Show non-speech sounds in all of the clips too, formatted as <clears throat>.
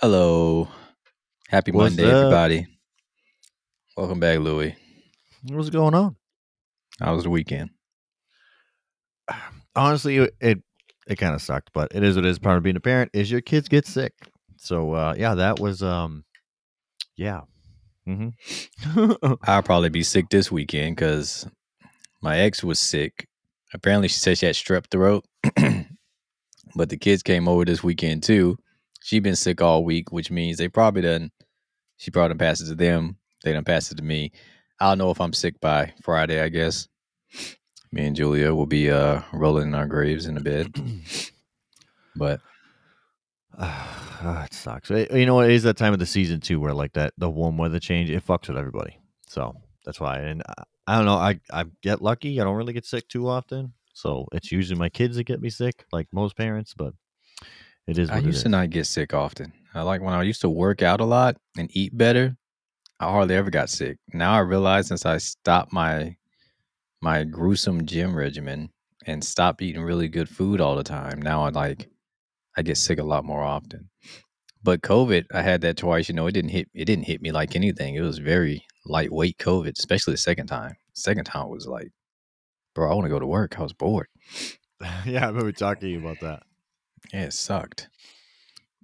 Hello. Happy What's Monday, up? everybody. Welcome back, Louie. What's going on? How was the weekend? <sighs> Honestly, it it, it kind of sucked, but it is what it is. Part of being a parent is your kids get sick. So uh, yeah, that was um, yeah. Mm-hmm. <laughs> I'll probably be sick this weekend because my ex was sick. Apparently, she said she had strep throat, <clears throat> but the kids came over this weekend too. She been sick all week, which means they probably done. She probably done passed it to them. They done passed it to me. I'll know if I'm sick by Friday, I guess. Me and Julia will be uh rolling in our graves in the bed. <clears throat> But <sighs> Ah, it sucks. Eh, You know? It is that time of the season too, where like that the warm weather change it fucks with everybody. So that's why. And I, I don't know. I I get lucky. I don't really get sick too often. So it's usually my kids that get me sick, like most parents. But it is. I used to not get sick often. I like when I used to work out a lot and eat better. I hardly ever got sick. Now I realize since I stopped my my gruesome gym regimen and stopped eating really good food all the time, now I like I get sick a lot more often. But COVID, I had that twice. You know, it didn't hit it didn't hit me like anything. It was very lightweight COVID, especially the second time. Second time was like, bro, I want to go to work. I was bored. <laughs> yeah, I remember talking to you about that. It sucked.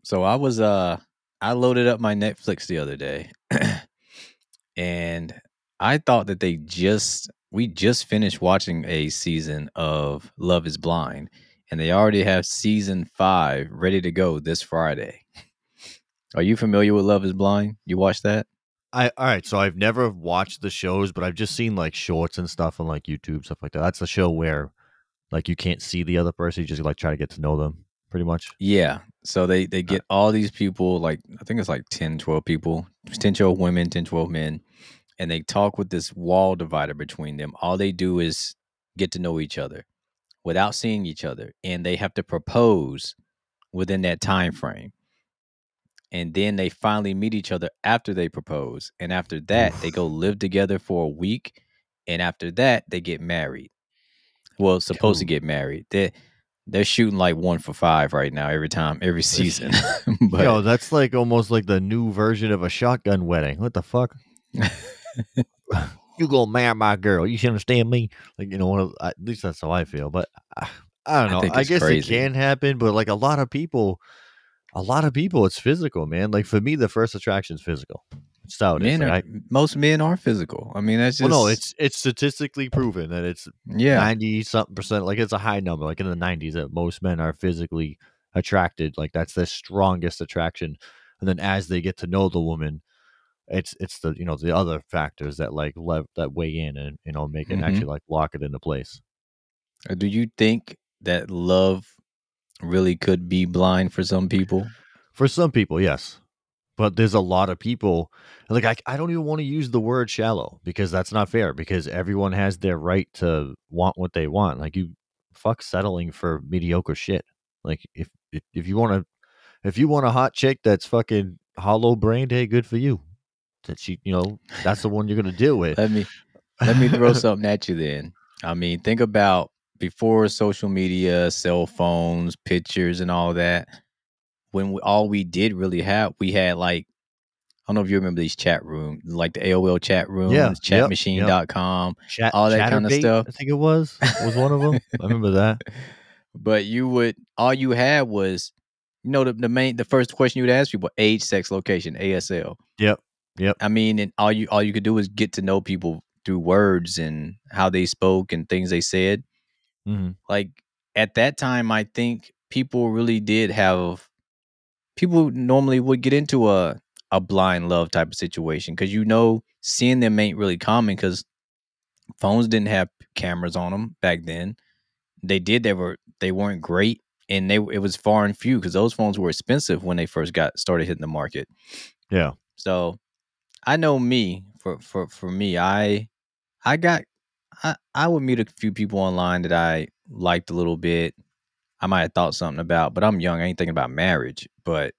So I was uh I loaded up my Netflix the other day <clears throat> and I thought that they just we just finished watching a season of Love is Blind and they already have season 5 ready to go this Friday. Are you familiar with Love is Blind? You watched that? I all right, so I've never watched the shows, but I've just seen like shorts and stuff on like YouTube stuff like that. That's the show where like you can't see the other person, you just like try to get to know them pretty much. Yeah. So they they uh get all these people like I think it's like 10 12 people, 10 12 women, 10 12 men and they talk with this wall divider between them. All they do is get to know each other without seeing each other and they have to propose within that time frame. And then they finally meet each other after they propose. And after that, they go live together for a week and after that they get married. Well, supposed to get married. They they're shooting like one for five right now every time, every season. <laughs> but Yo, that's like almost like the new version of a shotgun wedding. What the fuck? <laughs> you gonna marry my girl? You should understand me. Like you know, at least that's how I feel. But I, I don't know. think I, guess crazy. it can happen, but like a lot of people, a lot of people, it's physical, man. Like for me, the first attraction is physical. How it is. men Like, are, I, most men are physical. I mean, that's well, just no, it's it's statistically proven that it's yeah. ninety something percent. Like it's a high number, like in the nineties, that most men are physically attracted. Like that's their strongest attraction. And then as they get to know the woman, it's it's the you know the other factors that like lev- that weigh in and you know make it Mhm. actually like lock it into place. Uh, Do you think that love really could be blind for some people? For some people, yes. But there's a lot of people like I, I don't even want to use the word shallow because that's not fair because everyone has their right to want what they want. Like you fuck settling for mediocre shit. Like if if, if you want to if you want a hot chick that's fucking hollow brained, hey, good for you. That she, you know, that's the one you're gonna deal with. Let me let me throw something at you then. I mean, think about before social media, cell phones, pictures, and all that. When we, all we did really have, we had like I don't know if you remember these chat rooms, like the AOL chat rooms, Yeah, yep, chatmachine.com, Chat, all that kind of stuff. I think it was was one of them. <laughs> I remember that. But you would all you had was, you know, the, the main the first question you would ask people: age, sex, location, ASL. Yep. Yep. I mean, and all you all you could do was get to know people through words and how they spoke and things they said. hmm Like at that time, I think people really did have people normally would get into a a blind love type of situation because you know seeing them ain't really common because phones didn't have cameras on them back then. They did they were they weren't great and they it was far and few because those phones were expensive when they first got started hitting the market. Yeah. So I know me for for for me, I I got I I would meet a few people online that I liked a little bit. I might have thought something about, but I'm young. I ain't thinking about marriage. But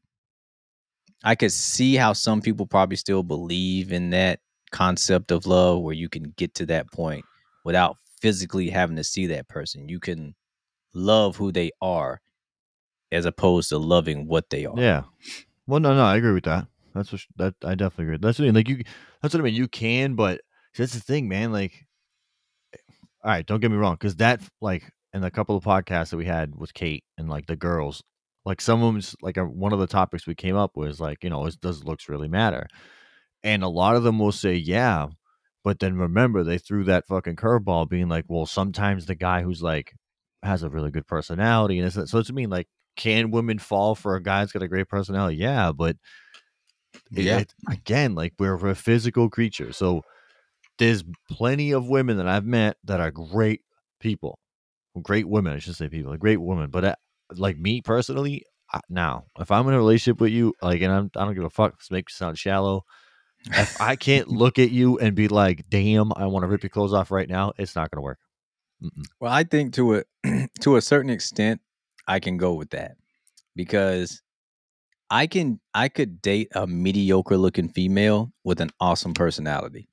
I could see how some people probably still believe in that concept of love where you can get to that point without physically having to see that person. You can love who they are as opposed to loving what they are. Yeah. Well, no, no, I agree with that. That's what that I definitely agree. That's what I mean. Like you, that's what I mean. You can, but that's the thing, man. Like, eh, all right, don't get me wrong, because that like in a couple of podcasts that we had with Kate and like the girls, like some of them's like a, one of the topics we came up was like, you know, is, does looks really matter? And a lot of them will say, yeah, but then remember they threw that fucking curveball, being like, well, sometimes the guy who's like has a really good personality, and it's, so it's I mean like, can women fall for a guy that's got a great personality? Yeah, but Yeah. it- again, like we're, we're a physical creature. So there's plenty of women that I've met that are great people, great women. I should say people, great women. But uh, like me personally, I, now if I'm in a relationship with you, like, and I'm, I don't give a fuck. This makes me sound shallow. If I can't <laughs> look at you and be like, "Damn, I want to rip your clothes off right now," it's not gonna work. Mm-mm. Well, I think to a <clears throat> to a certain extent, I can go with that because I can I could date a mediocre looking female with an awesome personality.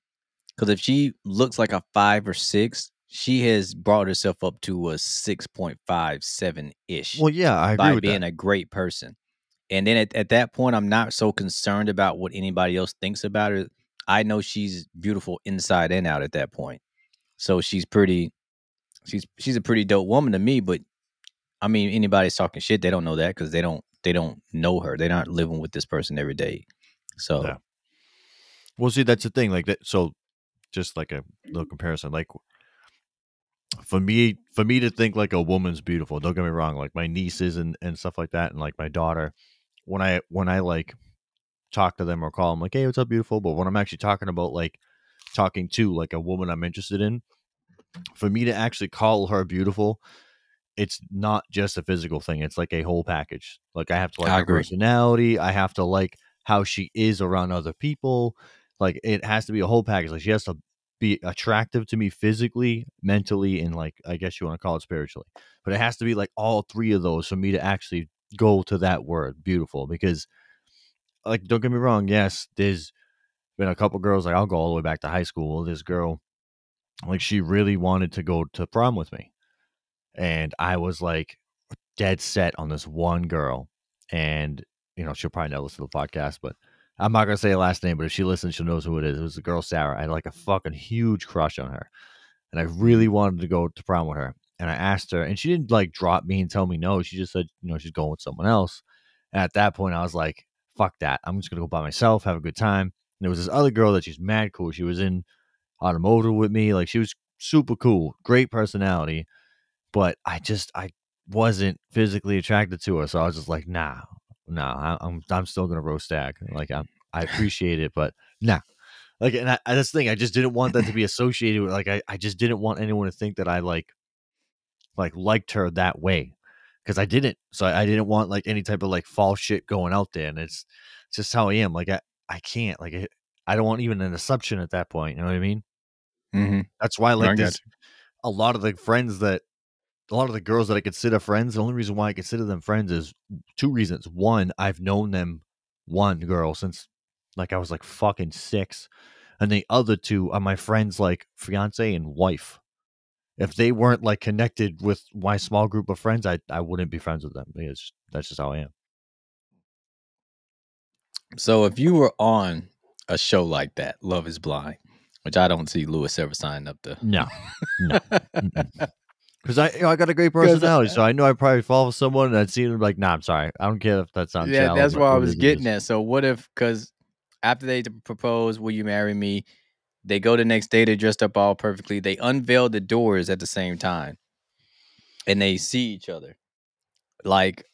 Because if she looks like a five or six, she has brought herself up to a six point five seven ish Well, yeah, I agree by with being that. a great person. And then at, at that point, I'm not so concerned about what anybody else thinks about her. I know she's beautiful inside and out at that point. So she's pretty she's she's a pretty dope woman to me, but I mean anybody's talking shit, they don't know that because they don't they don't know her. They're not living with this person every day. So Yeah. Well, see, that's the thing. Like that. So, just like a little comparison, like for me, for me to think like a woman's beautiful. Don't get me wrong. Like my nieces and and stuff like that, and like my daughter, when I when I like talk to them or call them like, hey, what's up, beautiful? But when I'm actually talking about like talking to like a woman I'm interested in, for me to actually call her beautiful, it's not just a physical thing. It's like a whole package. Like I have to like I her agree. personality. I have to like how she is around other people. Like it has to be a whole package. Like she has to be attractive to me physically, mentally, and like I guess you want to call it spiritually. But it has to be like all three of those for me to actually go to that word beautiful. Because like don't get me wrong, yes, there's been a couple girls like I'll go all the way back to high school. This girl, like she really wanted to go to prom with me. And I was like dead set on this one girl. And, you know, she'll probably not listen to the podcast, but I'm not gonna say her last name, but if she listens, she knows who it is. It was the girl Sarah. I had like a fucking huge crush on her. And I really wanted to go to prom with her. And I asked her, and she didn't like drop me and tell me no. She just said, you know, she's going with someone else. And at that point, I was like, fuck that. I'm just gonna go by myself, have a good time. And there was this other girl that she's mad cool. She was in automotive with me. Like she was super cool, great personality. But I just I wasn't physically attracted to her. So I was just like, nah, nah, I, I'm I'm still gonna roast stag. Like I I appreciate it, but nah. Like and I, I that's the thing, I just didn't want that to be <laughs> associated with like I, I just didn't want anyone to think that I like like liked her that way. Cause I didn't. So I, I didn't want like any type of like false shit going out there. And it's, it's just how I am. Like I, I can't like I, I don't want even an assumption at that point. You know what I mean? Mm-hmm. That's why like this, a lot of the friends that a lot of the girls that I consider friends, the only reason why I consider them friends is two reasons. One, I've known them one girl since like I was like fucking six. And the other two are my friends like fiance and wife. If they weren't like connected with my small group of friends, I I wouldn't be friends with them. Because that's just how I am. So if you were on a show like that, Love is Blind, which I don't see Lewis ever signing up to. No. No. <laughs> Because I you know, I got a great uh, personality, so I know I'd probably fall for someone and I'd see them like, nah, I'm sorry. I don't care if that sounds yeah, shallow, that's why I was is what it getting at. So what if because after they propose, will you marry me? They go the next day, they're dressed up all perfectly. They unveil the doors at the same time, and they see each other. Like,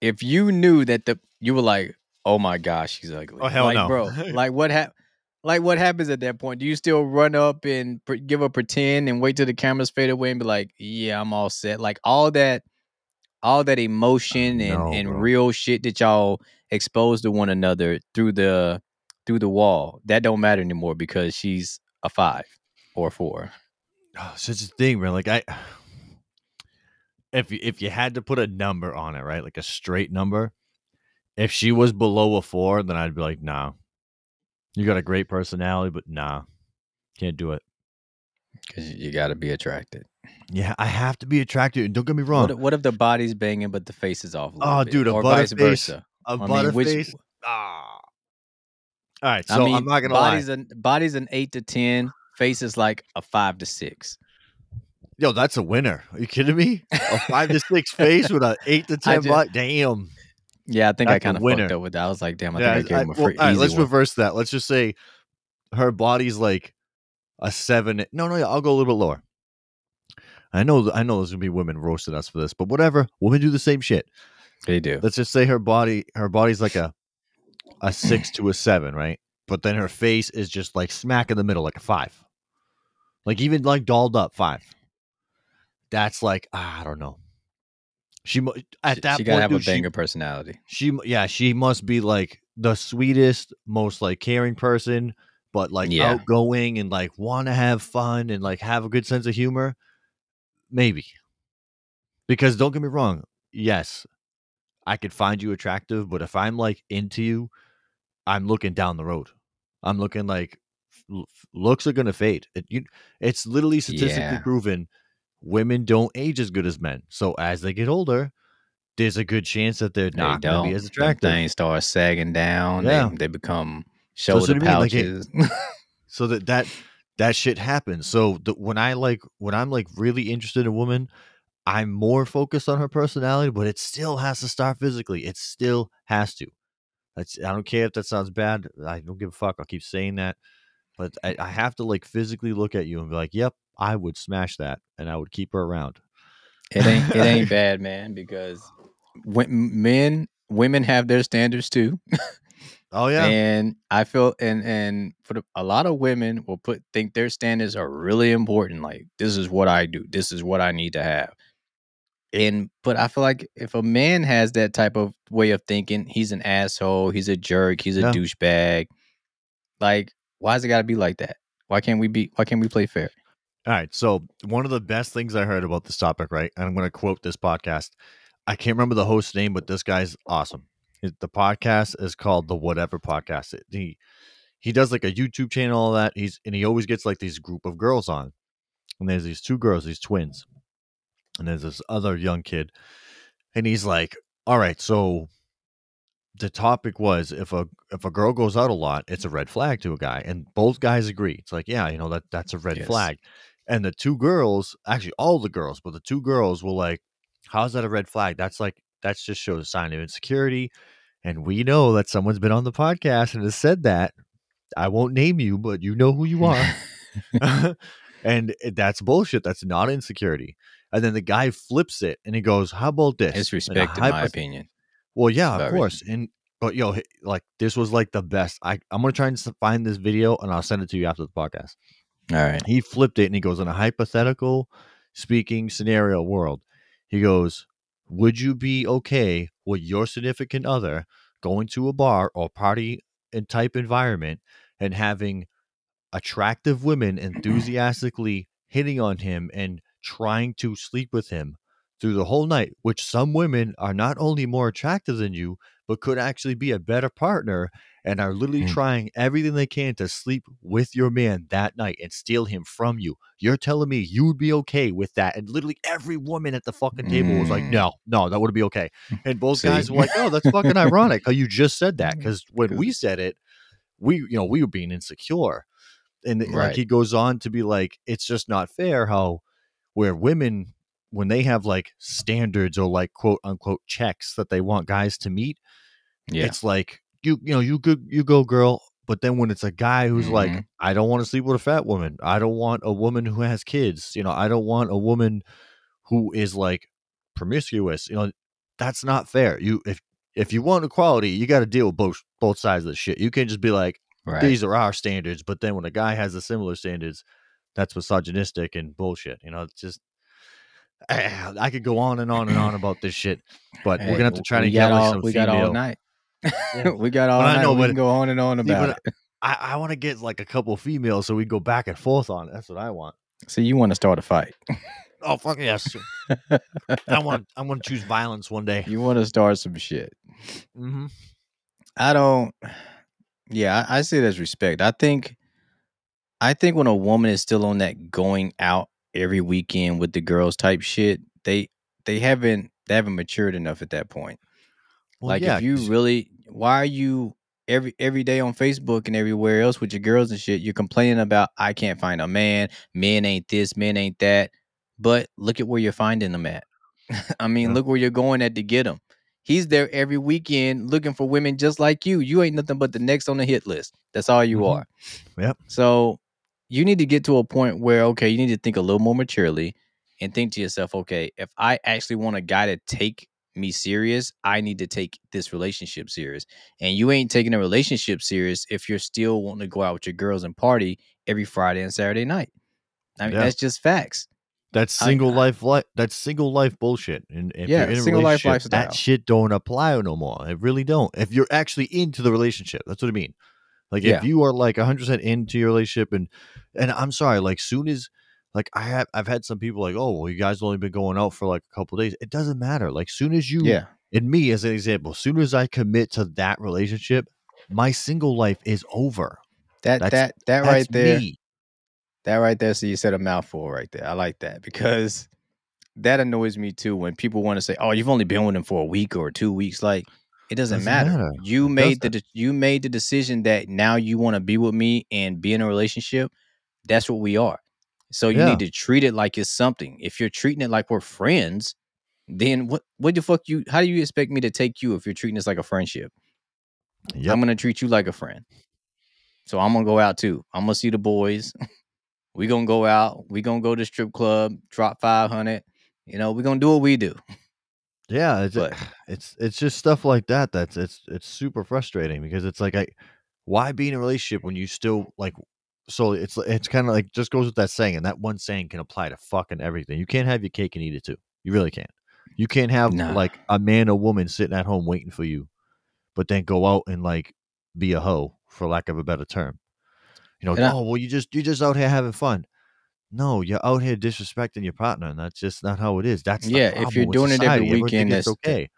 if you knew that the you were like, oh my gosh, she's ugly. Oh, hell like, no. bro. Like what hap- Like what happens at that point? Do you still run up and pre- give a pretend and wait till the cameras fade away and be like, yeah, I'm all set. Like all that, all that uh, emotion and no, and bro. real shit that y'all expose to one another through the through the wall. That don't matter anymore because she's a five or a four. Oh, such a thing, man. Like I, if you, if you had to put a number on it, right, like a straight number, if she was below a four, then I'd be like, nah, you got a great personality, but nah, can't do it. Because you got to be attracted. Yeah, I have to be attracted. Don't get me wrong, What, if- what if the body's banging but the face is off? Oh, bit? dude, a or vice butterface- versa. a I mean, which- butterface, Ah. All right, so I mean, I'm not gonna lie. body's an body's an eight to ten. Face is like a five to six. Yo, that's a winner. Are you kidding me? A five to six <laughs> face with an eight to ten body. Damn. Yeah, I think I That's kind of fucked up with that. I was like, damn, I Yeah, think I gave I- him a well, free all right, let's one. reverse that. Let's just say her body's like a seven. No, no, yeah, I'll go a little bit lower. I know, I know, there's gonna be women roasting us for this, but whatever. Women do the same shit. They do. Let's just say her body, her body's like a a six to a seven, right? But then her face is just like smack in the middle, like a five, like even like dolled up five. That's like ah, I don't know. She at She- that she point, gotta have dude, a she- banger personality. she yeah she must be like the sweetest most like caring person but like Yeah. outgoing and like want to have fun and like have a good sense of humor maybe because don't get me wrong yes i could find you attractive but if i'm like into you i'm looking down the road i'm looking like looks are gonna fade it, you, it's literally statistically Yeah. proven women don't age as good as men. So as they get older there's a good chance that they're They not going to be as Them attractive. Things start sagging down. Yeah. They, they become shoulder what I mean, like, it- pouches. <laughs> so that that that shit happens. So the, when i like when i'm like really interested in a woman i'm more focused on her personality but it still has to start physically. It still has to. That's i don't care if that sounds bad. I don't give a fuck. I'll keep saying that. But I, I have to like physically look at you and be like yep i would smash that and i would keep her around it ain't it ain't <laughs> bad, man, because when, men women have their standards too. oh <laughs> yeah And I feel and and for the, a lot of women will put think their standards are really important. Like this is what I do. This is what I need to have. And but I feel like if a man has that type of way of thinking, he's an asshole. He's a jerk. He's a Yeah. douchebag. Like why has it got to be like that? Why can't we be? Why can't we play fair? All right. So one of the best things I heard about this topic, right? And I'm going to quote this podcast. I can't remember the host's name, but this guy's awesome. It- The podcast is called the Whatever Podcast. It- he he does like a YouTube channel, all that. He's and he always gets like these group of girls on, and there's these two girls, these twins, and there's this other young kid, and he's like, "All right, so." The topic was if a if a girl goes out a lot, it's a red flag to a guy, and both guys agree. It's like, yeah, you know that that's a red Yes. flag. And the two girls, actually all the girls, but the two girls were like, How's that a red flag? That's like that's just shows a sign of insecurity. And we know that someone's been on the podcast and has said that. I won't name you, but you know who you are. <laughs> <laughs> and eh, that's bullshit. That's not insecurity. And then the guy flips it and he goes, How about this? it's In respect, in my opinion. well, yeah, of course. And but yo, like this was like the best. I I'm gonna try and find this video and I'll send it to you after the podcast. All right. He flipped it and he goes in a hypothetical speaking scenario world. He goes, "Would you be okay with your significant other going to a bar or party and type environment and having attractive women <clears throat> enthusiastically hitting on him and trying to sleep with him through the whole night, which some women are not only more attractive than you, but could actually be a better partner and are literally Mm. trying everything they can to sleep with your man that night and steal him from you. You're telling me you would be okay with that? And literally every woman at the fucking table was like, Mm. no, no, that wouldn't be okay. <laughs> And both See? guys were like, oh, that's <laughs> fucking ironic how you just said that. Because when we said it, we, you know, we were being insecure. And like he goes on to be like, it's just not fair how where women when they have like standards or like quote unquote checks that they want guys to meet, Yeah. it's like you you know you go you go girl but then when it's a guy who's like Mhm. i don't want to sleep with a fat woman i don't want a woman who has kids you know i don't want a woman who is like promiscuous you know that's not fair you if if you want equality you got to deal with both both sides of the shit you can't just be like right. these are our standards but then when a guy has the similar standards that's misogynistic and bullshit you know it's just I could go on and on and on about this shit, but we're gonna have to try to get all, some we female. got all night. Yeah. <laughs> we got all But I night. know, we but- can go on and on about but it. I, I want to get like a couple females so we go back and forth on it. That's what I want. So you want to start a fight? Oh fuck yes! I want I want to choose violence one day. you want to start some shit? Mm-hmm. I don't. Yeah, I, I see it as respect. I think, I think when a woman is still on that going out every weekend with the girls type shit, they they haven't they haven't matured enough at that point. Well, like yeah, if you really why are you every every day on Facebook and everywhere else with your girls and shit, you're complaining about I can't find a man, men ain't this, men ain't that. But look at where you're finding them at. <laughs> I mean, Yeah. look where you're going at to get them. He's there every weekend looking for women just like you. You ain't nothing but the next on the hit list. That's all you Mhm. are. Yep. So you need to get to a point where, okay, you need to think a little more maturely and think to yourself, okay, if I actually want a guy to take me serious, I need to take this relationship serious. And you ain't taking a relationship serious if you're still wanting to go out with your girls and party every Friday and Saturday night. I mean, Yeah. that's just facts. That's single I- life life. That's single life bullshit. And if Yeah, you're in a single life lifestyle. that shit don't apply no more. It really don't. If you're actually into the relationship, that's what I mean. Like Yeah. if you are like 100 percent into your relationship, and and I'm sorry, like soon as like I have I've had some people like, oh well, you guys only been going out for like a couple days. It doesn't matter. Like soon as you Yeah. and me as an example, soon as I commit to that relationship, my single life is over. That That's- that that right there. me. That right there. So you said a mouthful right there. I like that because that annoys me too when people want to say, "Oh, you've only been with him for a week or two weeks." Like it doesn't, Doesn't matter. matter. You It made the de- you made the decision that now you want to be with me and be in a relationship. That's what we are. So you Yeah. need to treat it like it's something. If you're treating it like we're friends, then what what the fuck you? How do you expect me to take you if you're treating this like a friendship? Yep. I'm gonna treat you like a friend. So I'm gonna go out too. I'm gonna see the boys. <laughs> we gonna go out. We gonna go to strip club, drop five hundred. You know, we gonna do what we do. Yeah, it's But- <sighs> it's it's just stuff like that that's it's it's super frustrating because it's like I why be in a relationship when you still like so it's it's kind of like just goes with that saying and that one saying can apply to fucking everything. You can't have your cake and eat it too. You really can't. You can't have Nah. like a man or woman sitting at home waiting for you, but then go out and like be a hoe for lack of a better term. You know, And I- oh well, you just you just out here having fun. No, you're out here disrespecting your partner, and that's just not how it is. That's Yeah, if you're doing it every weekend, that's- okay.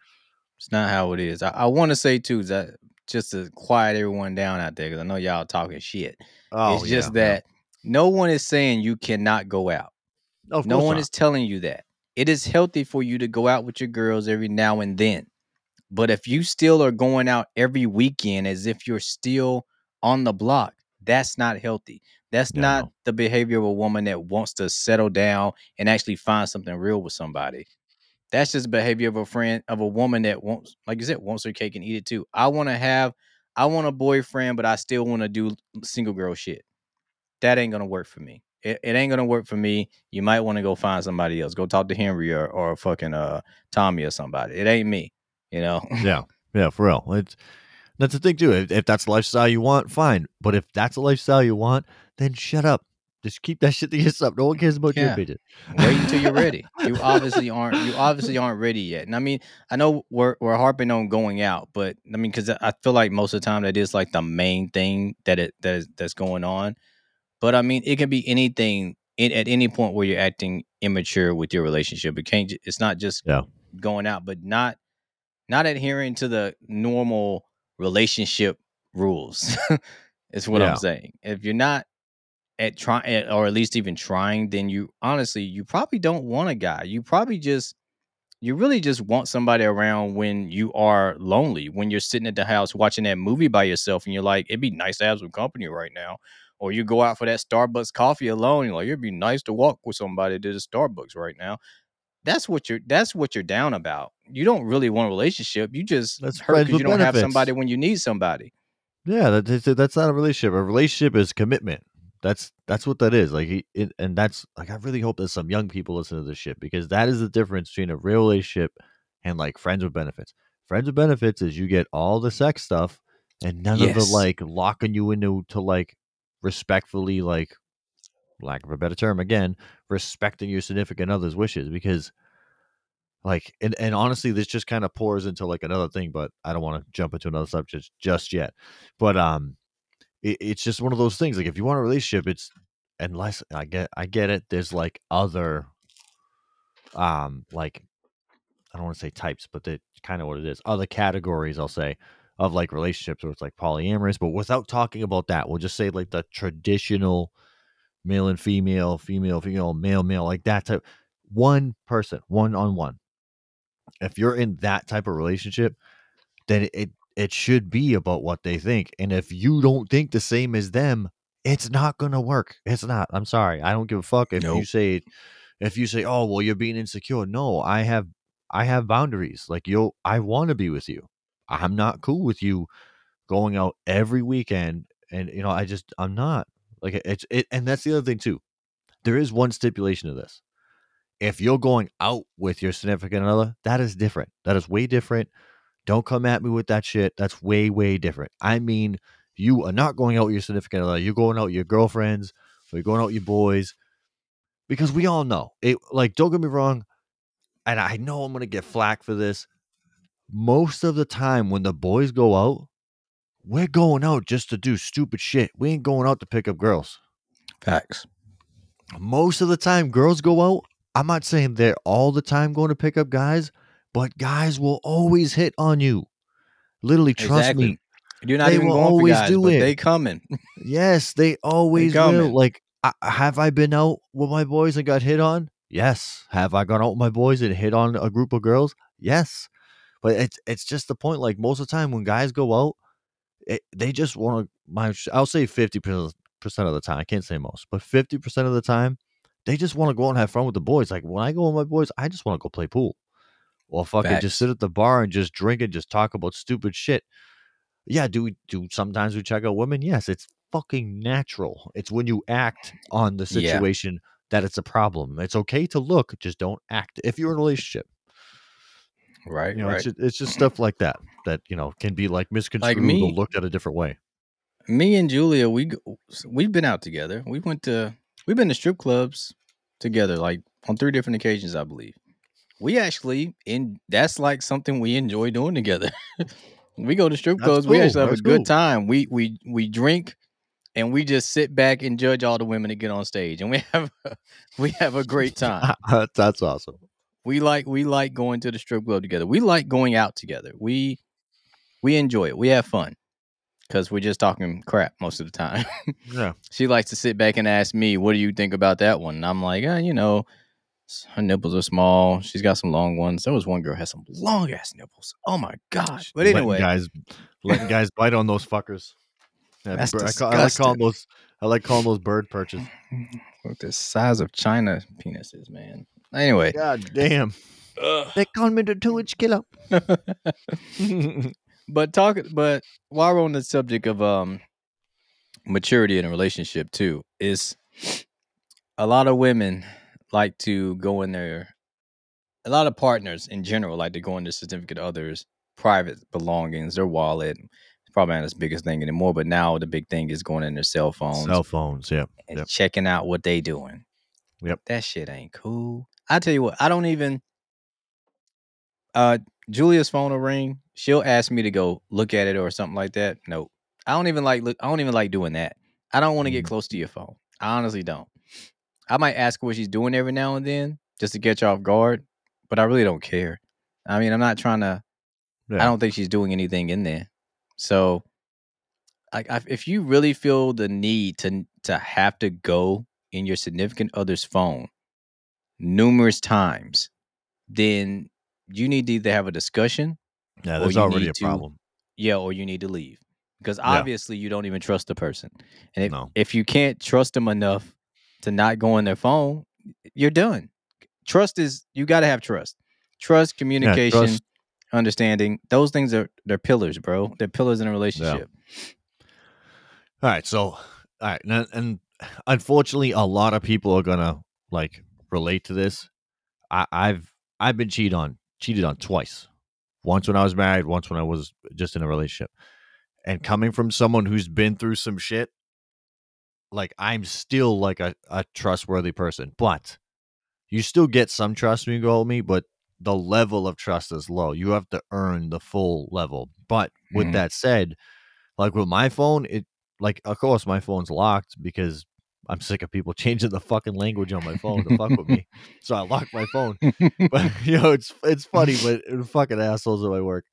It's not how it is. I, I want to say too that just to quiet everyone down out there because I know y'all talking shit. Oh, it's just yeah, yeah. that no one is saying you cannot go out. Of no one not. is telling you that. It is healthy for you to go out with your girls every now and then. But if you still are going out every weekend as if you're still on the block, that's not healthy. That's Yeah, not the behavior of a woman that wants to settle down and actually find something real with somebody. That's just behavior of a friend of a woman that wants, like you said, wants her cake and eat it too. I want to have, I want a boyfriend, but I still want to do single girl shit. That ain't gonna work for me. It, it ain't gonna work for me. You might want to go find somebody else. Go talk to Henry or or fucking uh Tommy or somebody. It ain't me. You know. Yeah, yeah, for real. It's that's the thing too. If, if that's the lifestyle you want, fine. But if that's the lifestyle you want, then shut up. Just keep that shit to yourself. No one cares about your opinion. Wait until you're <laughs> ready. You obviously aren't. You obviously aren't ready yet. And I mean, I know we're we're harping on going out, but I mean, because I feel like most of the time that is like the main thing that it that is that's going on. But I mean, it can be anything in, at any point where you're acting immature with your relationship. It can't. It's not just Yeah. going out, but not not adhering to the normal relationship rules. <laughs> is what Yeah. I'm saying. If you're not at trying or at least even trying, then you honestly you probably don't want a guy. You probably just you really just want somebody around when you are lonely, when you're sitting at the house watching that movie by yourself and you're like, it'd be nice to have some company right now. Or you go out for that Starbucks coffee alone, you're like, it'd be nice to walk with somebody to the Starbucks right now. That's what you're that's what you're down about. You don't really want a relationship. You just That's hurt because you don't have somebody when you need somebody. Yeah, that's that's not a relationship. A relationship is commitment. That's that's what that is. Like, he- it, and that's like I really hope that some young people listen to this shit because that is the difference between a real relationship and like friends with benefits. Friends with benefits is you get all the sex stuff and none of the like locking you into to like respectfully like lack of a better term again respecting your significant other's wishes because like and, and honestly this just kind of pours into like another thing but i don't want to jump into another subject just yet. But um it, it's just one of those things like if you want a relationship it's unless i get i get it there's like other um like i don't want to say types but that's kind of what it is other categories i'll say of like relationships where it's like polyamorous but without talking about that we'll just say like the traditional male and female female female male male like that type one person one on one if you're in that type of relationship then it it should be about what they think. And if you don't think the same as them, it's not gonna work. It's not. I'm sorry. I don't give a fuck if you say if you say, "Oh, well, you're being insecure." No, I have I have boundaries. Like yo, I want to be with you. I'm not cool with you going out every weekend, and you know, I just I'm not like it's it. And that's the other thing too. There is one stipulation to this. If you're going out with your significant other, that is different. That is way different. Don't come at me with that shit. That's way, way different. I mean, you are not going out with your significant other. You're going out with your girlfriends or you're going out with your boys. Because we all know it like don't get me wrong, and I know I'm gonna get flack for this. Most of the time when the boys go out, we're going out just to do stupid shit. We ain't going out to pick up girls. Facts. most of the time girls go out i'm not saying they're all the time going to pick up guys but guys will always hit on you literally trust Exactly. me You're not They even will going for always guys, do but it. they coming. yes <laughs> they always will coming. like I, have i been out with my boys and got hit on yes have i gone out with my boys and hit on a group of girls yes but it's it's just the point like most of the time when guys go out it, they just want to my i'll say 50% of the time i can't say most but 50% of the time they just want to go out and have fun with the boys like when i go with my boys i just want to go play pool or fucking Facts. just sit at the bar and just drink and just talk about stupid shit. Yeah do we do sometimes we check out women? Yes it's fucking natural. It's when you act on the Yeah. situation that it's a problem. It's okay to look just don't act. If you're in a relationship Right. you know right. it's, just, it's just stuff like that that you know can be like misconstrued or me- looked at a different way me and Julia, we we've been out together. We went to we've been to strip clubs together, like on three different occasions, I believe. We actually in that's like something we enjoy doing together. <laughs> we go to strip That's clubs. We actually have a good cool. time. We we we drink and we just sit back and judge all the women that get on stage, and we <laughs> have we have a great <laughs> time. that's awesome we like we like going to the strip club together. We like going out together. We we enjoy it. We have fun because we're just talking crap most of the time. <laughs> yeah she likes to sit back and ask me, "What do you think about that one?" And I'm like, uh, you know, her nipples are small. She's got some long ones. There was one girl who had some long ass nipples. Oh my god! But Letting anyway, guys letting guys <laughs> bite on those fuckers That's I, call, I like calling those i like calling those bird perches <laughs> look the size of China penises, man. Anyway, god damn. They call me the two-inch killer. <laughs> But talk but while we're on the subject of um maturity in a relationship too is a lot of women like to go in their a lot of partners in general like to go into significant others private belongings their wallet it's probably not as big a thing anymore but now the big thing is going in their cell phones. Cell phones yeah and yep. checking out what they doing Yep. that shit ain't cool i tell you what i don't even uh julia's phone will ring she'll ask me to go look at it or something like that no i don't even like look i don't even like doing that i don't want to get Mm. close to your phone i honestly don't i might ask her what she's doing every now and then just to get you off guard but i really don't care i mean i'm not trying to yeah. I don't think she's doing anything in there. So, like, if you really feel the need to to have to go in your significant other's phone numerous times, then you need to either have a discussion, yeah there's already a to- problem yeah, or you need to leave because Yeah. obviously you don't even trust the person. And if No. if you can't trust them enough to not go on their phone, you're done. Trust is you got to have trust, trust, communication, trust. understanding. Those things are they're pillars, bro. They're pillars in a relationship. All right, so all right, and, and unfortunately, a lot of people are gonna like relate to this. I, I've I've been cheated on, cheated on twice. Once when I was married, once when I was just in a relationship. And coming from someone who's been through some shit, like I'm still like a, a trustworthy person. But you still get some trust when you go with me, but the level of trust is low. You have to earn the full level. But with Mhm. that said, like with my phone, it like of course my phone's locked because I'm sick of people <laughs> changing the fucking language on my phone to fuck with me. <laughs> So I locked my phone. <laughs> But you know, it's it's funny, but fucking assholes at my work.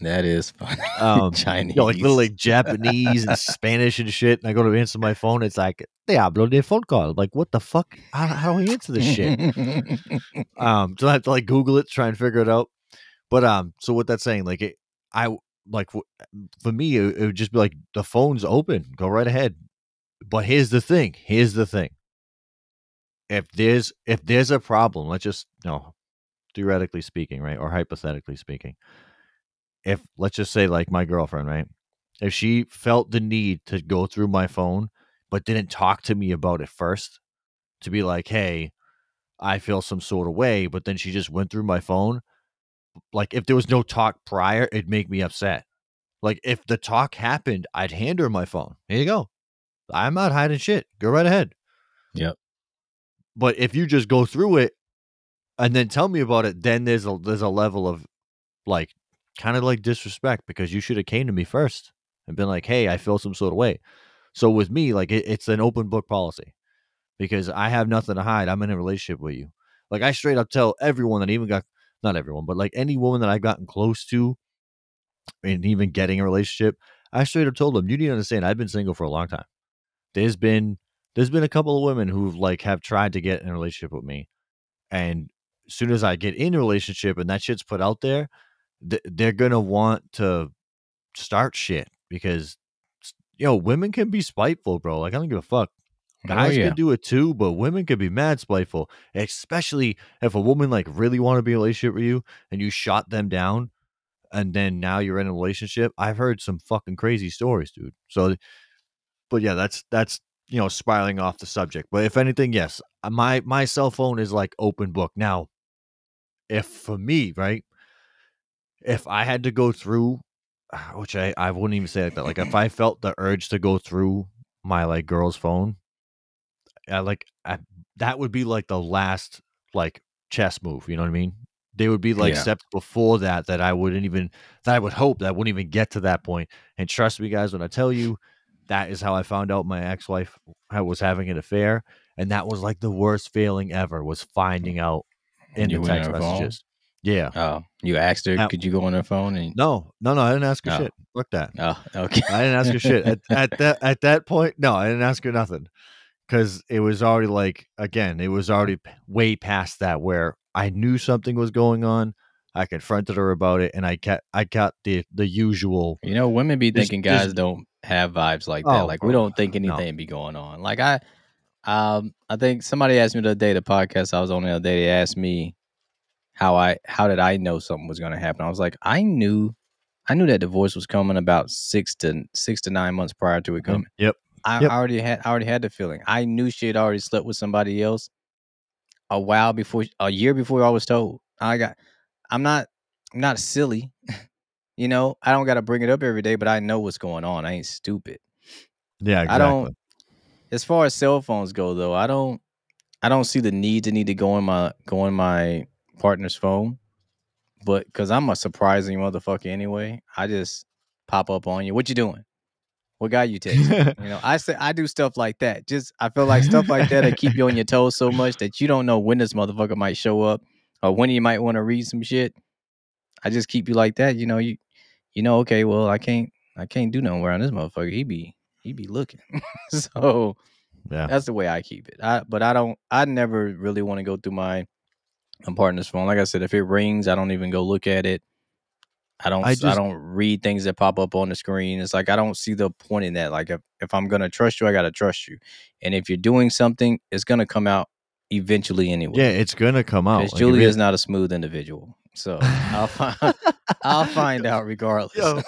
that is funny. Um, Chinese, You know, like literally Japanese and Spanish and shit. And I go to answer my phone, it's like Diablo de phone call. Like, what the fuck? How, how do I answer this shit? um so i have to like google it try and figure it out but um so what that's saying like it, i like for me, it, it would just be like the phone's open, go right ahead. But here's the thing. Here's the thing. If there's if there's a problem, let's just no, theoretically speaking, right, or hypothetically speaking, if let's just say like my girlfriend, right, if she felt the need to go through my phone but didn't talk to me about it first, to be like, hey, I feel some sort of way, but then she just went through my phone. Like if there was no talk prior, it'd make me upset. Like if the talk happened, I'd hand her my phone. Here you go. I'm not hiding shit. Go right ahead. Yep. But if you just go through it and then tell me about it, then there's a there's a level of like kind of like disrespect because you should have came to me first and been like, hey, I feel some sort of way. So with me, like it, it's an open book policy because I have nothing to hide. I'm in a relationship with you. Like I straight up tell everyone that even got not everyone, but like any woman that I've gotten close to and even getting a relationship, I straight up told them, you need to understand, I've been single for a long time. There's been there's been a couple of women who like have tried to get in a relationship with me, and as soon as I get in a relationship and that shit's put out there, th- they're gonna want to start shit because you know women can be spiteful, bro. Like I don't give a fuck. Oh, Guys oh, yeah. can do it too, but women can be mad spiteful, especially if a woman like really want to be in a relationship with you and you shot them down, and then now you're in a relationship. I've heard some fucking crazy stories, dude. So, but yeah, that's that's you know spiraling off the subject. But if anything, yes, uh, my my cell phone is like open book now. If for me, right, if I had to go through, which I I wouldn't even say like that. Like if I felt the urge to go through my like girl's phone, I like I, that would be like the last like chess move. You know what I mean? They would be like Yeah. steps before that that I wouldn't even that I would hope that I wouldn't even get to that point. And trust me, guys, when I tell you that is how I found out my ex wife was having an affair, and that was like the worst failing ever was mm. finding out in You the text her phone? messages. Yeah. Oh, you asked her, Now- could you go on her phone? And No, no, no. I didn't ask her Oh. shit. Look that. oh, okay. I didn't ask her shit at, <laughs> at that at that point. No, I didn't ask her nothing because it was already like again, it was already way past that where I knew something was going on. I confronted her about it, and I got I got the the usual. You know, women be thinking guys don't have vibes like that. Oh, like we don't think no. anything be going on. Like I, um, I think somebody asked me the other day the podcast I was on the other day. They asked me how I how did I know something was going to happen. I was like, I knew, I knew that divorce was coming about six to six to nine months prior to it coming. Yep. I Yep. already had I already had the feeling. I knew she had already slept with somebody else a while before a year before I was told. I got I'm not I'm not silly. <laughs> you know, I don't gotta bring it up every day, but I know what's going on. I ain't stupid. Yeah, exactly. I don't as far as cell phones go though, I don't I don't see the need to need to go in my go in my partner's phone. But cause I'm a surprising motherfucker anyway, I just pop up on you. What you doing? What guy you texting? <laughs> You know, I say I do stuff like that. Just I feel like stuff like that that keep you on your toes so much that you don't know when this motherfucker might show up or when you might want to read some shit. I just keep you like that. You know, you you know, okay, well, I can't I can't do nothing around this motherfucker. He be he be looking. <laughs> so yeah. that's the way I keep it. I but I don't I never really want to go through my partner's phone. Like I said, if it rings, I don't even go look at it. I don't I I, don't read things that pop up on the screen. It's like I don't see the point in that. Like if, if I'm gonna trust you, I gotta trust you. And if you're doing something, it's gonna come out eventually anyway. Yeah, it's gonna come out. Like, it- is not a smooth individual. So I'll find <laughs> I'll find out regardless. Yo.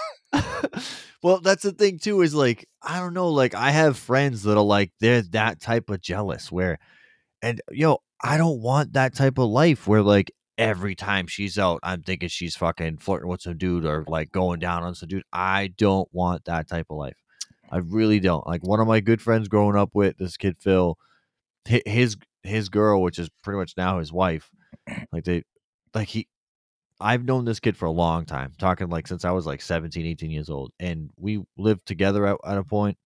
well, that's the thing too. Is like I don't know. Like I have friends that are like they're that type of jealous. Where, and yo, I don't want that type of life where like every time she's out, I'm thinking she's fucking flirting with some dude or like going down on some dude. I don't want that type of life. I really don't. Like one of my good friends growing up with this kid Phil, his his girl, which is pretty much now his wife. Like they, like he, I've known this kid for a long time, talking like since I was like 17, 18 years old. And we lived together at, at a point,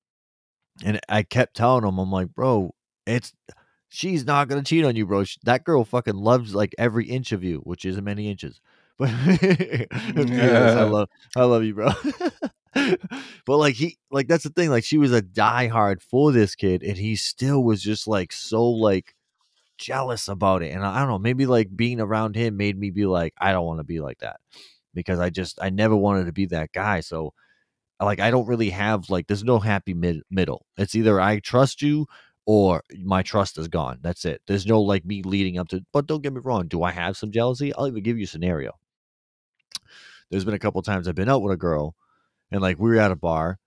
And I kept telling him, I'm like, bro, it's she's not gonna cheat on you, bro. Sh- That girl fucking loves like every inch of you, which isn't many inches. <laughs> But mm, <laughs> Yes, I love I love you, bro. <laughs> but like he like that's the thing, like she was a diehard for this kid, and he still was just like so like jealous about it. And I, don't know, maybe like being around him made me be like, I don't want to be like that. because I just I never wanted to be that guy. So like I don't really have like there's no happy mid- middle. It's either I trust you or my trust is gone. That's it. There's no like me leading up to. But don't get me wrong. Do I have some jealousy? I'll even give you a scenario. There's been a couple times I've been out with a girl, and like we were at a bar,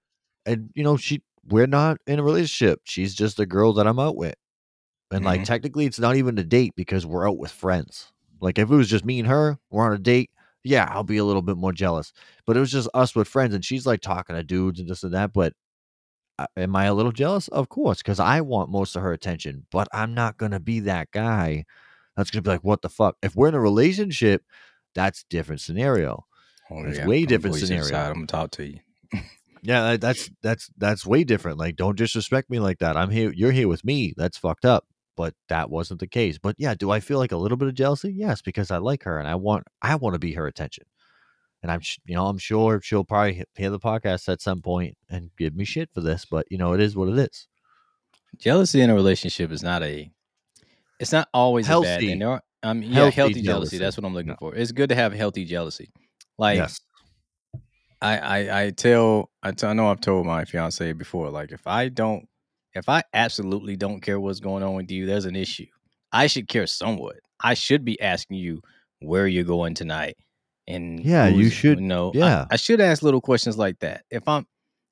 and you know she we're not in a relationship. She's just a girl that I'm out with, and like Mhm. technically it's not even a date because we're out with friends. Like if it was just me and her, we're on a date. Yeah, I'll be a little bit more jealous. But it was just us with friends, and she's like talking to dudes and this and that. But uh, am I a little jealous? Of course, because I want most of her attention, but I'm not gonna be that guy that's gonna be like, what the fuck? If we're in a relationship, that's different scenario. Oh, It's yeah, way I'm different pull you to the scenario. side, I'm gonna talk to you. Yeah, that's that's that's way different. Like, don't disrespect me like that. I'm here. You're here with me. That's fucked up. But that wasn't the case. But yeah, do I feel like a little bit of jealousy? Yes, because I like her and I want I want to be her attention. And I'm you know I'm sure she'll probably hear the podcast at some point and give me shit for this. But you know it is what it is. Jealousy in a relationship is not a. It's not always a bad Healthy. thing. There are, um, yeah, Healthy healthy, jealousy. jealousy. That's what I'm looking No. for. It's good to have healthy jealousy. Like yes. I, I, I tell, I tell, I know I've told my fiance before. Like if I don't, if I absolutely don't care what's going on with you, there's an issue. I should care somewhat. I should be asking you where you're going tonight, and Yeah, you should- know, yeah. I, should ask little questions like that. If I'm,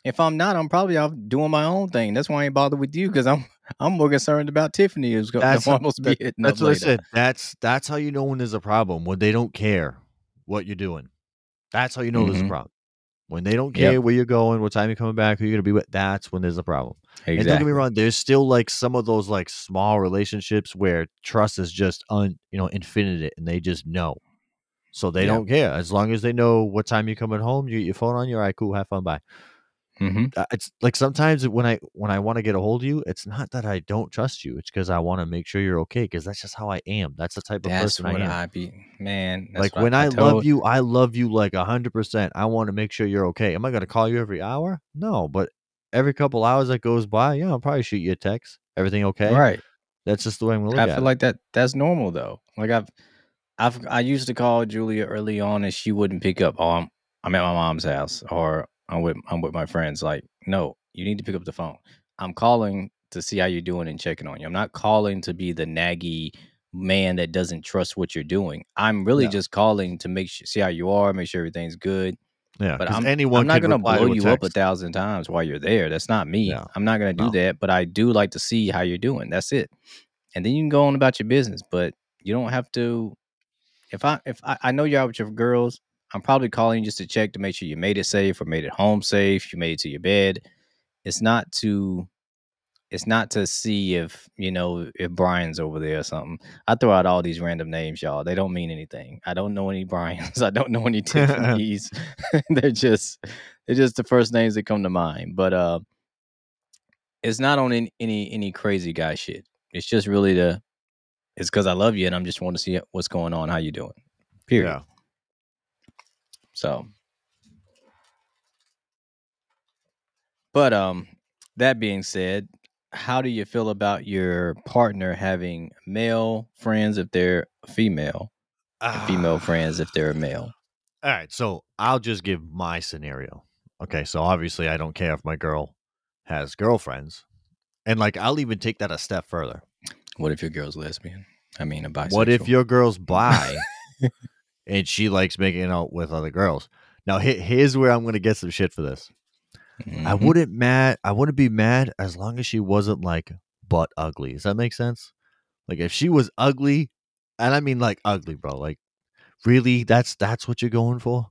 if I'm not, I'm probably out doing my own thing. That's why I ain't bothered with you because I'm, <laughs> I'm more concerned about Tiffany who's going That's to how- almost be hitting That's what I said. That's that's how you know when there's a problem when they don't care what you're doing. That's how you know there's a Mhm. problem. When they don't Yep. care where you're going, what time you're coming back, who you're gonna be with. That's when there's a problem. And don't get me wrong, there's still like some of those like small relationships where trust is just un you know infinite and they just know. So they Yeah. don't care. As long as they know what time you're coming home, you get your phone on you, all right, cool, have fun, bye. Hmm Uh, It's like sometimes when I when I want to get a hold of you, it's not that I don't trust you. It's because I want to make sure you're okay. Because that's just how I am. That's the type of That's person what I am. I be, man. That's like when I, told- love you, I love you like a hundred percent. I want to make sure you're okay. Am I gonna call you every hour? No, but every couple hours that goes by, yeah, I'll probably shoot you a text. Everything okay? right? That's just the way I'm gonna look I feel it. like that that's normal though. Like I've I've I used to call Julia early on and she wouldn't pick up. Oh, I'm I'm at my mom's house or I'm with I'm with my friends. Like, no, you need to pick up the phone. I'm calling to see how you're doing and checking on you. I'm not calling to be the naggy man that doesn't trust what you're doing. I'm really No. just calling to make sure see how you are, make sure everything's good. yeah, but I'm, anyone I'm not gonna blow to a you up a thousand times while you're there. That's not me. No. I'm not gonna do No. that, but I do like to see how you're doing. That's it. And then you can go on about your business, but you don't have to. If I if I, I know you're out with your girls, I'm probably calling just to check to make sure you made it safe or made it home safe. You made it to your bed. It's not to. It's not to see if you know if Brian's over there or something. I throw out all these random names, y'all. They don't mean anything. I don't know any Brian's. <laughs> I don't know any <laughs> Tiffany's. <laughs> they're just they're just the first names that come to mind. But uh, it's not on any any, any crazy guy shit. It's just really the. It's because I love you and I'm just want to see what's going on, how you doing. Period. Yeah. So, but um, that being said, how do you feel about your partner having male friends if they're female, and female friends if they're a male? All right, so I'll just give my scenario. Okay, so obviously I don't care if my girl has girlfriends. And like I'll even take that a step further. What if your girl's lesbian? I mean, a bisexual. What if your girl's bi <laughs> <laughs> and she likes making out with other girls? Now here's where I'm going to get some shit for this. I Mhm. wouldn't mad I wouldn't be mad as long as she wasn't like butt ugly. Does that make sense? Like if she was ugly, and I mean like ugly, bro. Like really, that's that's what you're going for?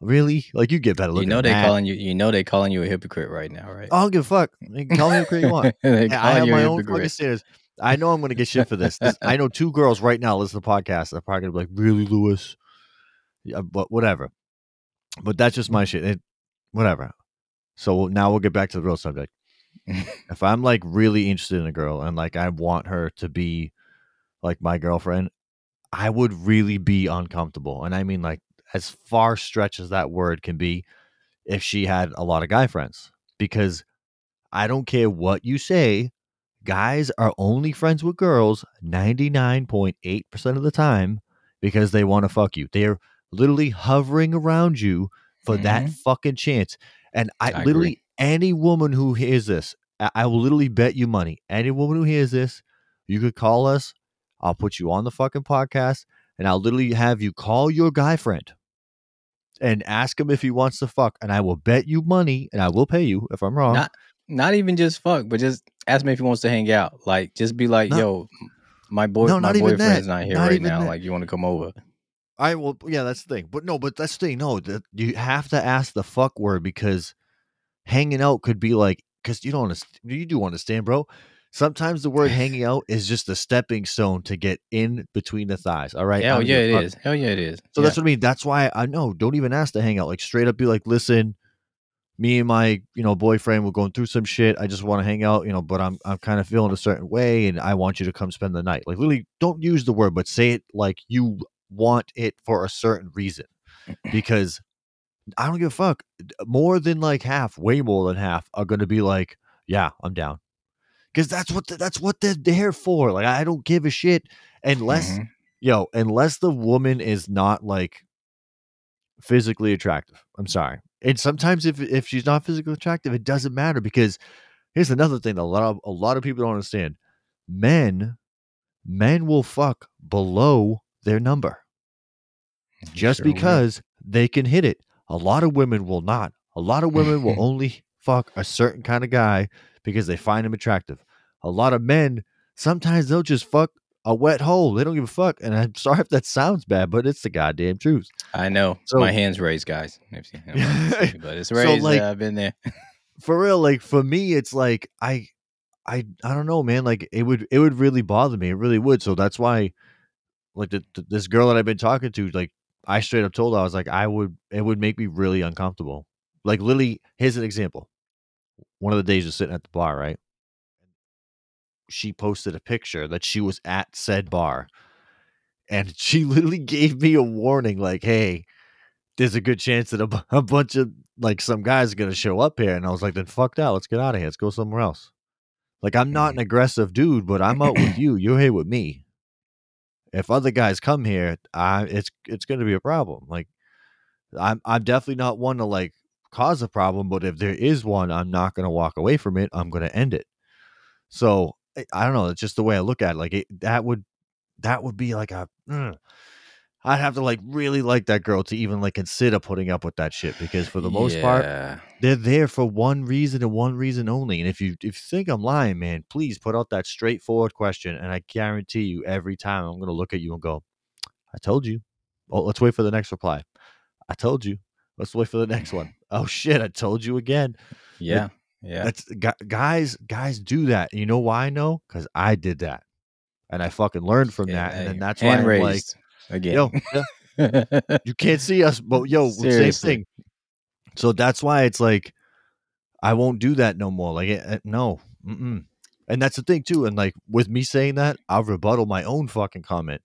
Really? Like you get better You know they that. calling you. You know they calling you a hypocrite right now, right? I don't give a fuck. You can call me whatever you want. <laughs> I have my own fucking standards. I know I'm going to get shit for this. This- I know two girls right now listen to the podcast. They're probably going to be like, really, Lewis? Yeah, but whatever. But that's just my shit. It, whatever. So now we'll get back to the real subject. if I'm like really interested in a girl and like I want her to be like my girlfriend, I would really be uncomfortable. And I mean like as far stretch as that word can be if she had a lot of guy friends. Because I don't care what you say, guys are only friends with girls 99.8% of the time because they want to fuck you. They're literally hovering around you for that Mhm. fucking chance. And I, I literally agree. any woman who hears this, I, I will literally bet you money. Any woman who hears this, you could call us. I'll put you on the fucking podcast, and I'll literally have you call your guy friend and ask him if he wants to fuck, and I will bet you money, and I will pay you if I'm wrong. Not not even just fuck, but just ask me if he wants to hang out. Like just be like, yo, my boy No, my boyfriend's that. not here Not right now. that. Like you want to come over. I will. Yeah, that's the thing. But no, but that's the thing. No, that you have to ask the fuck word because hanging out could be like because you don't. You do understand, bro. Sometimes the word hanging out is just a stepping stone to get in between the thighs. All right. Hell don't yeah, it fuck. is. Hell yeah, it is. So Yeah. that's what I mean. That's why I know. Don't even ask to hang out. Like straight up, be like, listen, me and my you know boyfriend we're going through some shit. I just want to hang out, you know, but I'm I'm kind of feeling a certain way, and I want you to come spend the night. Like literally, don't use the word, but say it like you want it for a certain reason, because I don't give a fuck. More than like half, way more than half, are going to be like, yeah, I'm down. Because that's what the, that's what they're there for. Like I don't give a shit unless Mhm. yo, unless the woman is not like physically attractive. I'm sorry. And sometimes if if she's not physically attractive, it doesn't matter because here's another thing that a lot of a lot of people don't understand. Men men will fuck below their number just Sure will. because they can hit it. A lot of women will not. A lot of women will <laughs> only fuck a certain kind of guy because they find him attractive. A lot of men sometimes they'll just fuck a wet hole. They don't give a fuck. And I'm <laughs> sorry if that sounds bad, but it's the goddamn truth. I know. So- my hands raised, guys. If you- <laughs> you know, but it's raised. So, like- I've been there. <laughs> For real, like for me, it's like I I I don't know, man. Like it would it would really bother me. It really would. So that's why like the, the- this girl that I've been talking to, like I straight up told her I was like, I would it would make me really uncomfortable. Like literally, here's an example. One of the days was sitting at the bar, right? She posted a picture that she was at said bar. And <laughs> she literally gave me a warning, like, hey, there's a good chance that a, <laughs> a bunch of like some guys are gonna show up here. And I was like, then fuck that. Let's get out of here. Let's go somewhere else. Like I'm not an aggressive dude, but I'm out with <clears throat> you. You're here with me. If other guys come here, I it's it's gonna be a problem. Like I'm I'm definitely not one to like cause a problem, but if there is one, I'm not gonna walk away from it. I'm gonna end it. So I, don't know. It's just the way I look at it. Like it, that would that would be like a. mm. I'd have to like really like that girl to even like consider putting up with that shit because for the most part, they're there for one reason and one reason only. And if you if you think I'm lying, man, please put out that straightforward question, and I guarantee you, every time I'm gonna look at you and go, "I told you." Oh, let's wait for the next reply. I told you. Let's wait for the next one. Oh shit! I told you again. Yeah. Yeah. That's guys. Guys do that. You know why I know? Because I did that, and I fucking learned from Yeah, that. And then that's why I'm like, again. yo, yeah, you can't see us, but <laughs> yo, same thing. So that's why it's like I won't do that no more. Like, eh, no, mm-mm. and that's the thing too. And like with me saying that, I'll rebuttal my own fucking comment.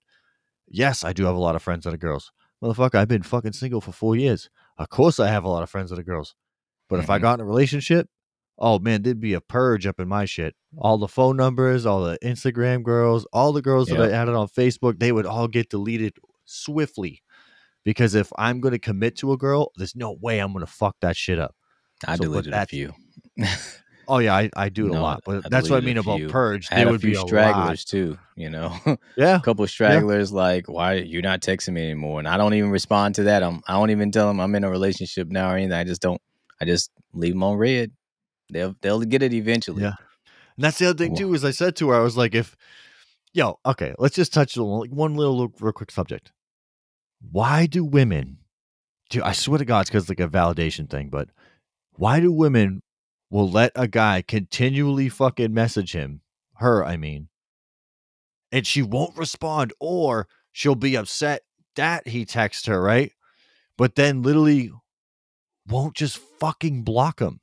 Yes, I do have a lot of friends that are girls. Motherfucker, I've been fucking single for four years. Of course, I have a lot of friends that are girls. But if I Mhm. got in a relationship, oh man, there'd be a purge up in my shit. All the phone numbers, all the Instagram girls, all the girls that I added on Facebook, they would all get deleted swiftly. Because if I'm going to commit to a girl, there's no way I'm going to fuck that shit up. I So, deleted a that's- few. <laughs> Oh yeah, I, I do it a lot, but I that's what I mean about purge. There a would be a stragglers too. You know, <laughs> Yeah, a couple stragglers like, why you're not texting me anymore? And I don't even respond to that. I'm I don't even tell them I'm in a relationship now or anything. I just don't. I just leave them on read. They'll they'll get it eventually. Yeah. And that's the other thing too. Is I said to her, I was like, if yo, okay, let's just touch on like one little, little real quick subject. Why do women? do I swear to God, it's because like a validation thing. But why do women will let a guy continually fucking message him, her, I mean, and she won't respond, or she'll be upset that he texts her, right? But then literally won't just fucking block him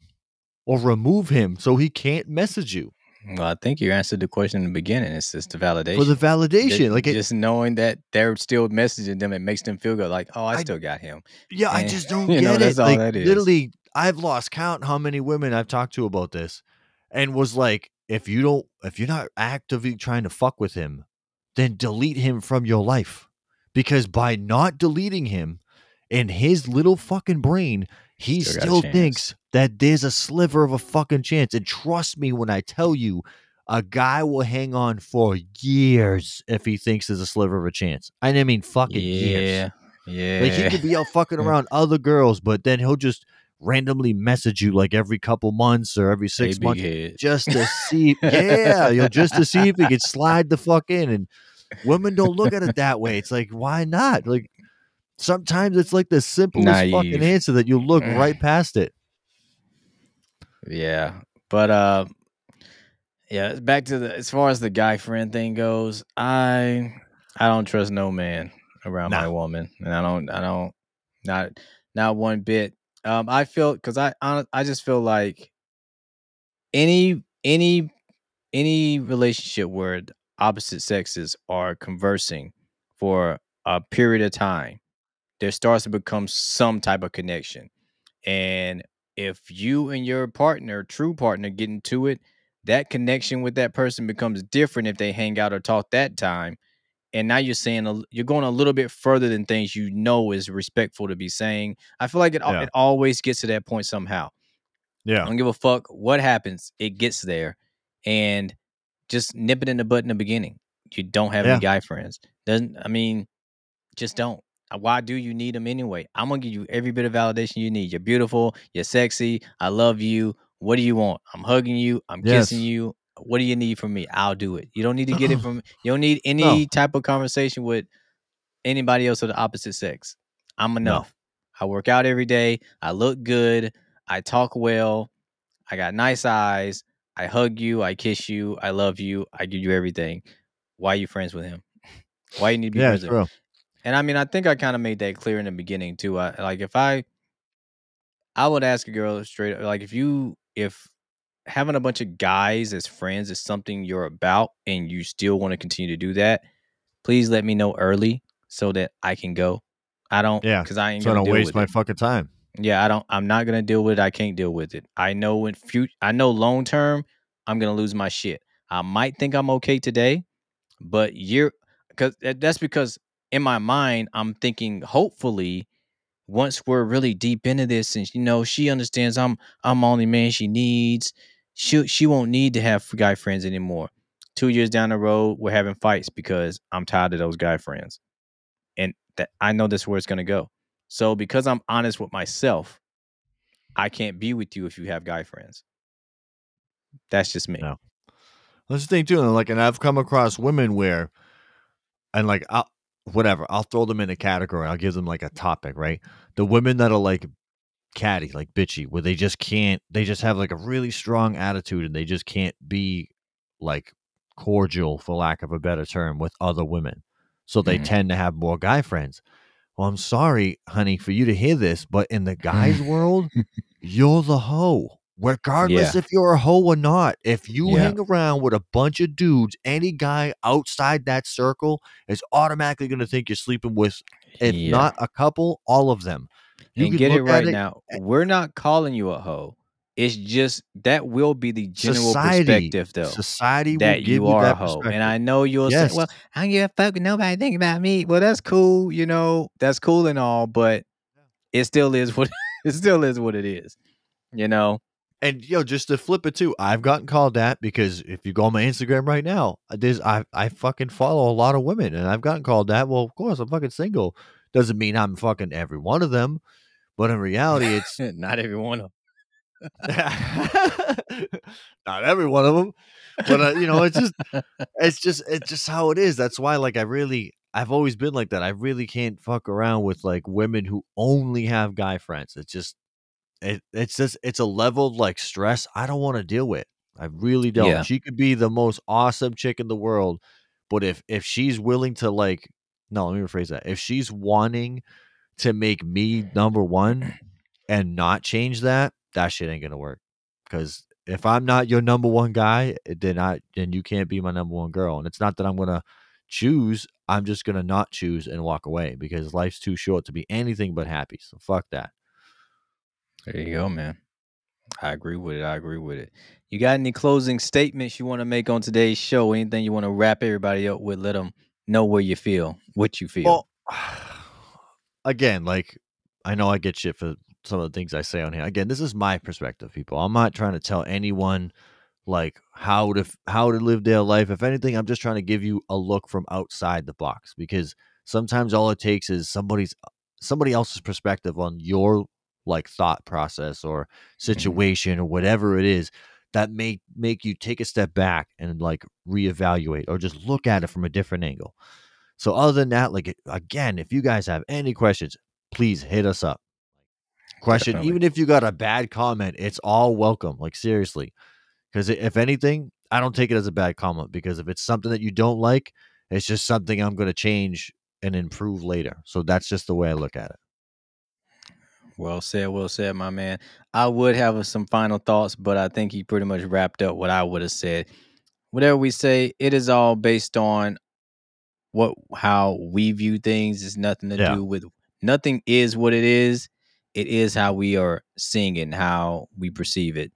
or remove him so he can't message you Well, I think you answered the question in the beginning. It's just the validation. for the validation. Ju- like, it, just knowing that they're still messaging them, it makes them feel good. Like, oh, I, I- still got him. yeah, I just <laughs> don't you know, get that's it. all like, that is. literally, I've lost count how many women I've talked to about this, and was like, if you don't, if you're not actively trying to fuck with him, then delete him from your life, because by not deleting him, in his little fucking brain, he Still still thinks that there's a sliver of a fucking chance. And trust me when I tell you, a guy will hang on for years if he thinks there's a sliver of a chance. I mean, fucking years. Yeah. Yeah. Like he could be out fucking around other girls, but then he'll just randomly message you like every couple months or every six big months head. just to <laughs> see. yeah, you know, just to see if he could slide the fuck in. And women don't look at it that way. It's like, why not? Like sometimes it's like the simplest Naive. fucking answer that you look right past it. Yeah, but uh, yeah. Back to the as far as the guy friend thing goes, I I don't trust no man around my woman, and I don't I don't not not one bit. Um, I feel because I hon- I just feel like any any any relationship where the opposite sexes are conversing for a period of time, there starts to become some type of connection. And if you and your partner, true partner, get into it, that connection with that person becomes different if they hang out or talk that time. And now you're saying a, you're going a little bit further than things you know is respectful to be saying. I feel like it Yeah. it always gets to that point somehow. Yeah, I don't give a fuck what happens. It gets there, and just nip it in the butt in the beginning. You don't have Yeah. any guy friends. Doesn't I mean, just don't. Uh, Why do you need them anyway? I'm gonna give you every bit of validation you need. You're beautiful. You're sexy. I love you. What do you want? I'm hugging you. I'm kissing you. What do you need from me? I'll do it. You don't need to get it <laughs> from. You don't need any type of conversation with anybody else of the opposite sex. I'm enough. I work out every day. I look good. I talk well. I got nice eyes. I hug you. I kiss you. I love you. I give you everything. Why are you friends with him? <laughs> Why you need to be Yeah, friends with him? And I mean, I think I kind of made that clear in the beginning too. I like if I, I would ask a girl straight like if you if having a bunch of guys as friends is something you're about and you still want to continue to do that, please let me know early so that I can go. I don't, Yeah, because I ain't So gonna don't waste my it. fucking time. Yeah, I don't. I'm not gonna deal with it. I can't deal with it. I know in future. I know long term, I'm gonna lose my shit. I might think I'm okay today, but you're because eh, that's because in my mind I'm thinking hopefully once we're really deep into this and you know she understands I'm I'm the only man she needs. She she won't need to have guy friends anymore. Two years down the road, we're having fights because I'm tired of those guy friends, and that I know that's where it's gonna go. So because I'm honest with myself, I can't be with you if you have guy friends. That's just me. No. That's the thing too. And like, and I've come across women where, and like, I'll whatever, I'll throw them in a category. I'll give them like a topic, right? The women that are like catty, like bitchy, where they just can't, they just have like a really strong attitude and they just can't be like cordial, for lack of a better term, with other women. So they Mhm. tend to have more guy friends. Well, I'm sorry, honey, for you to hear this, but in the <laughs> guys' world, you're the hoe. Regardless if you're a hoe or not, if you Yeah. hang around with a bunch of dudes, any guy outside that circle is automatically going to think you're sleeping with, if Yeah. not a couple, all of them. You and get it right it- now. We're not calling you a hoe. It's just that will be the general Society, perspective, though. society will that give you you are a hoe. And I know you'll Yes. say, "Well, I don't give a fuck. Nobody think about me." Well, that's cool. You know, that's cool and all, but it still is what <laughs> it still is what it is. You know. And yo, just to flip it too, I've gotten called that because if you go on my Instagram right now, there's I I fucking follow a lot of women, and I've gotten called that. Well, of course, I'm fucking single. Doesn't mean I'm fucking every one of them, but in reality, <laughs> it's not every one of them. <laughs> not every one of them. But uh, you know, it's just it's just it's just how it is. That's why, like, I really I've always been like that. I really can't fuck around with like women who only have guy friends. It's just it it's just it's a level of like stress I don't want to deal with. I really don't. Yeah. She could be the most awesome chick in the world, but if if she's willing to like no, let me rephrase that. If she's wanting to make me number one and not change that, that shit ain't gonna work. Because if I'm not your number one guy, eh, then I then you can't be my number one girl. And it's not that I'm gonna choose. I'm just gonna not choose and walk away because life's too short to be anything but happy. So fuck that. There you go, man. I agree with it. I agree with it. You got any closing statements you want to make on today's show? Anything you want to wrap everybody up with? Let them know where you feel, what you feel. Well, <sighs> again, like I know I get shit for some of the things I say on here. Again, this is my perspective, people. I'm not trying to tell anyone like how to how to live their life. If anything, I'm just trying to give you a look from outside the box because sometimes all it takes is somebody's somebody else's perspective on your like thought process or Mm-hmm. situation or whatever it is that may make you take a step back and like reevaluate or just look at it from a different angle. So other than that, like again, if you guys have any questions, please hit us up. Question, Definitely. even if you got a bad comment, it's all welcome. Like seriously, because if anything, I don't take it as a bad comment because if it's something that you don't like, it's just something I'm going to change and improve later. So that's just the way I look at it. Well said, well said, my man. I would have some final thoughts, but I think he pretty much wrapped up what I would have said. Whatever we say, it is all based on what how we view things. It's nothing to Yeah. do with nothing is what it is. It is how we are seeing it and how we perceive it.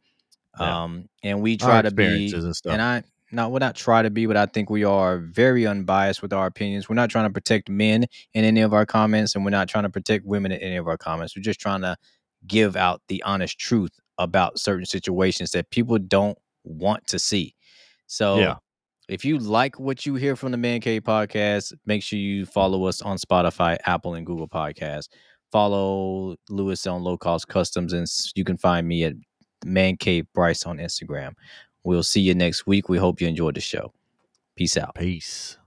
Yeah. Um, and we try to be and stuff. and I not we're not try to be, but I think we are very unbiased with our opinions. We're not trying to protect men in any of our comments, and we're not trying to protect women in any of our comments. We're just trying to give out the honest truth about certain situations that people don't want to see. So Yeah. if you like what you hear from the Man Cave podcast, make sure you follow us on Spotify, Apple, and Google Podcasts. Follow Lewis on Low Cost Customs, and you can find me at Man Cave Bryce on Instagram. We'll see you next week. We hope you enjoyed the show. Peace out. Peace.